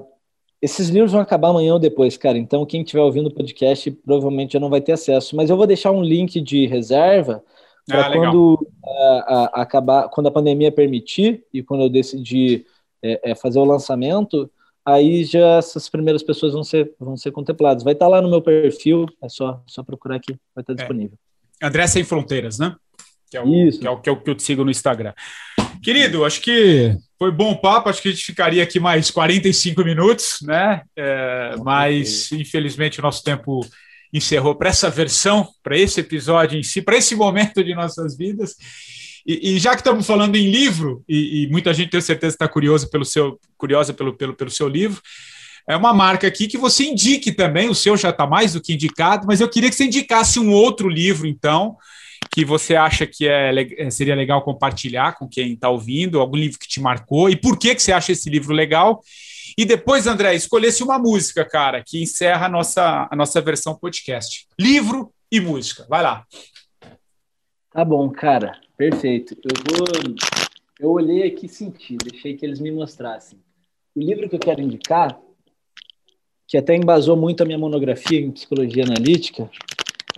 C: esses livros vão acabar amanhã ou depois, cara. Então quem estiver ouvindo o podcast provavelmente já não vai ter acesso. Mas eu vou deixar um link de reserva para ah, quando a, a, acabar, quando a pandemia permitir e quando eu decidir é, é fazer o lançamento, aí já essas primeiras pessoas vão ser, vão ser contempladas. Vai estar lá no meu perfil, é só, só procurar aqui, vai estar é. disponível.
B: André Sem Fronteiras, né? Que é, o, Isso. Que, é o, que é o que eu te sigo no Instagram. Querido, acho que foi bom papo, acho que a gente ficaria aqui mais 45 minutos, né? É, mas, infelizmente, o nosso tempo encerrou para essa versão, para esse episódio em si, para esse momento de nossas vidas. E, e, já que estamos falando em livro, e, e muita gente tem certeza está curiosa pelo seu, curiosa pelo, pelo, pelo seu livro, é uma marca aqui que você indique também, o seu já está mais do que indicado, mas eu queria que você indicasse um outro livro, então, que você acha que é, é seria legal compartilhar com quem está ouvindo, algum livro que te marcou e por que, que você acha esse livro legal. E depois, André, escolhesse uma música, cara, que encerra a nossa, a nossa versão podcast. Livro e música. Vai lá.
C: Tá bom, cara. Perfeito. Eu vou. Eu olhei aqui e senti, deixei que eles me mostrassem. O livro que eu quero indicar, que até embasou muito a minha monografia em psicologia analítica,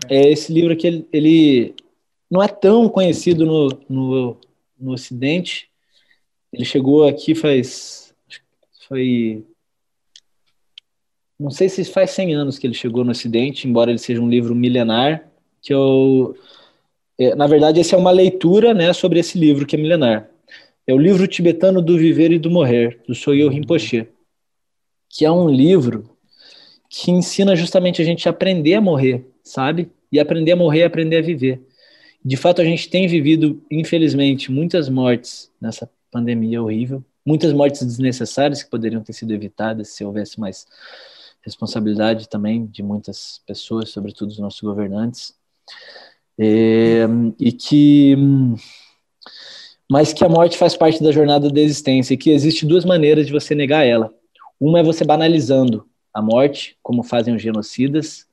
C: é esse livro que ele, ele não é tão conhecido no, no, no Ocidente. Ele chegou aqui faz. Foi. Não sei se faz 100 anos que ele chegou no Ocidente, embora ele seja um livro milenar, que eu. É, na verdade, essa é uma leitura né, sobre esse livro que é milenar. É o livro tibetano do Viver e do Morrer, do Soyo Rinpoche, que é um livro que ensina justamente a gente a aprender a morrer, sabe? E aprender a morrer, aprender a viver. De fato, a gente tem vivido, infelizmente, muitas mortes nessa pandemia horrível, muitas mortes desnecessárias que poderiam ter sido evitadas se houvesse mais responsabilidade também de muitas pessoas, sobretudo os nossos governantes, é, e que mas que a morte faz parte da jornada da existência e que existe duas maneiras de você negar ela. Uma é você banalizando a morte, como fazem os genocidas,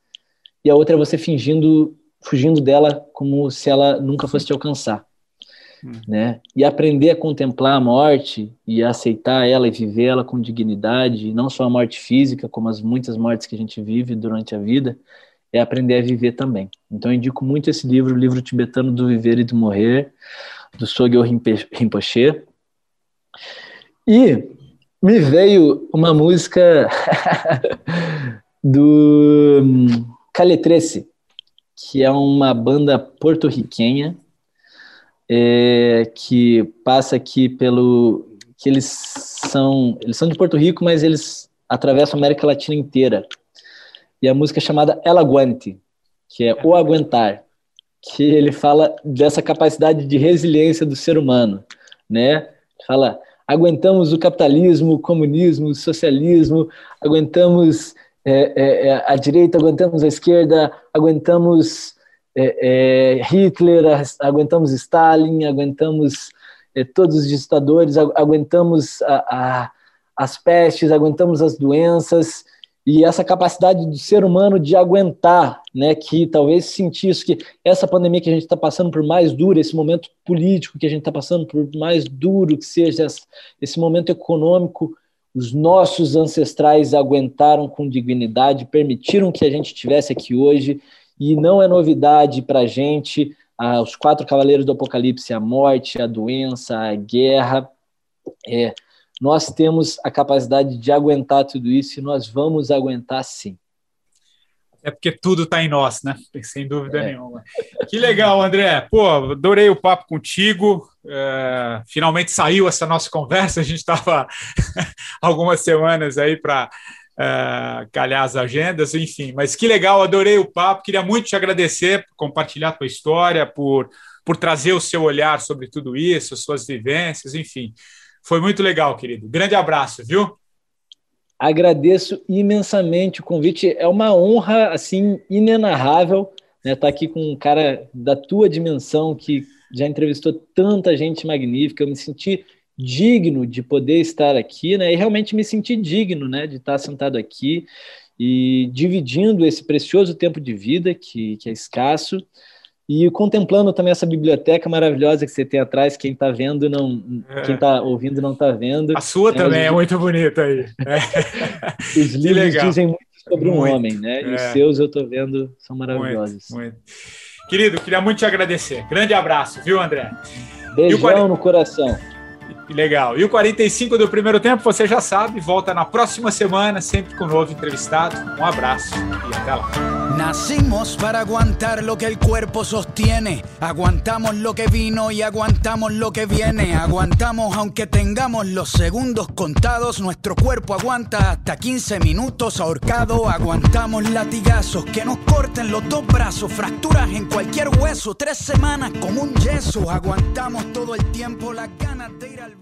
C: e a outra é você fingindo, fugindo dela como se ela nunca fosse te alcançar. Hum. Né? E aprender a contemplar a morte e a aceitar ela e viver ela com dignidade, não só a morte física, como as muitas mortes que a gente vive durante a vida, é aprender a viver também. Então eu indico muito esse livro, o livro tibetano do viver e do morrer, do Sogyo Rinpoche. E me veio uma música do Caletrece, que é uma banda porto-riquenha é, que passa aqui pelo que eles são eles são de Porto Rico, mas eles atravessam a América Latina inteira. E a música é chamada El Aguante, que é o aguentar que ele fala dessa capacidade de resiliência do ser humano, né? Fala, aguentamos o capitalismo, o comunismo, o socialismo, aguentamos é, é, é a direita, aguentamos a esquerda, aguentamos é, é Hitler, aguentamos Stalin, aguentamos todos os ditadores, aguentamos a, a, as pestes, aguentamos as doenças, e essa capacidade do ser humano de aguentar, né, que talvez sentir isso, que essa pandemia que a gente está passando por mais dura, esse momento político que a gente está passando por mais duro que seja esse momento econômico, os nossos ancestrais aguentaram com dignidade, permitiram que a gente estivesse aqui hoje, e não é novidade para a gente, ah, os quatro cavaleiros do Apocalipse, a morte, a doença, a guerra, é, nós temos a capacidade de aguentar tudo isso e nós vamos aguentar sim.
B: É porque tudo está em nós, né? Sem dúvida é. nenhuma. Que legal, André. Pô, adorei o papo contigo. É, finalmente saiu essa nossa conversa. A gente estava algumas semanas aí para é, calhar as agendas, enfim. Mas que legal, adorei o papo. Queria muito te agradecer por compartilhar a tua história, por, por trazer o seu olhar sobre tudo isso, suas vivências, enfim. Foi muito legal, querido. Grande abraço, viu?
C: Agradeço imensamente o convite. É uma honra assim inenarrável né, estar tá aqui com um cara da tua dimensão que já entrevistou tanta gente magnífica. Eu me senti digno de poder estar aqui, né? E realmente me senti digno, né, de estar sentado aqui e dividindo esse precioso tempo de vida que, que é escasso e contemplando também essa biblioteca maravilhosa que você tem atrás, quem está vendo não, é. quem está ouvindo não está vendo.
B: A sua é, também é muito bonita aí. É.
C: Os livros dizem muito sobre muito. um homem, né? E os é. seus eu estou vendo são maravilhosos. Muito, muito.
B: Querido, queria muito te agradecer. Grande abraço, viu, André?
C: Beijão no coração.
B: Legal. E o 45 do primeiro tempo, você já sabe, volta na próxima semana, sempre com um novo entrevistado. Um abraço e até lá. Nacimos para aguantar lo que el cuerpo sostiene. Aguantamos lo que vino y aguantamos lo que viene. Aguantamos aunque tengamos los segundos contados. Nuestro cuerpo aguanta hasta 15 minutos ahorcado. Aguantamos latigazos que nos corten los dos brazos. Fracturas en cualquier hueso. Tres semanas como un yeso. Aguantamos todo el tiempo las ganas de ir al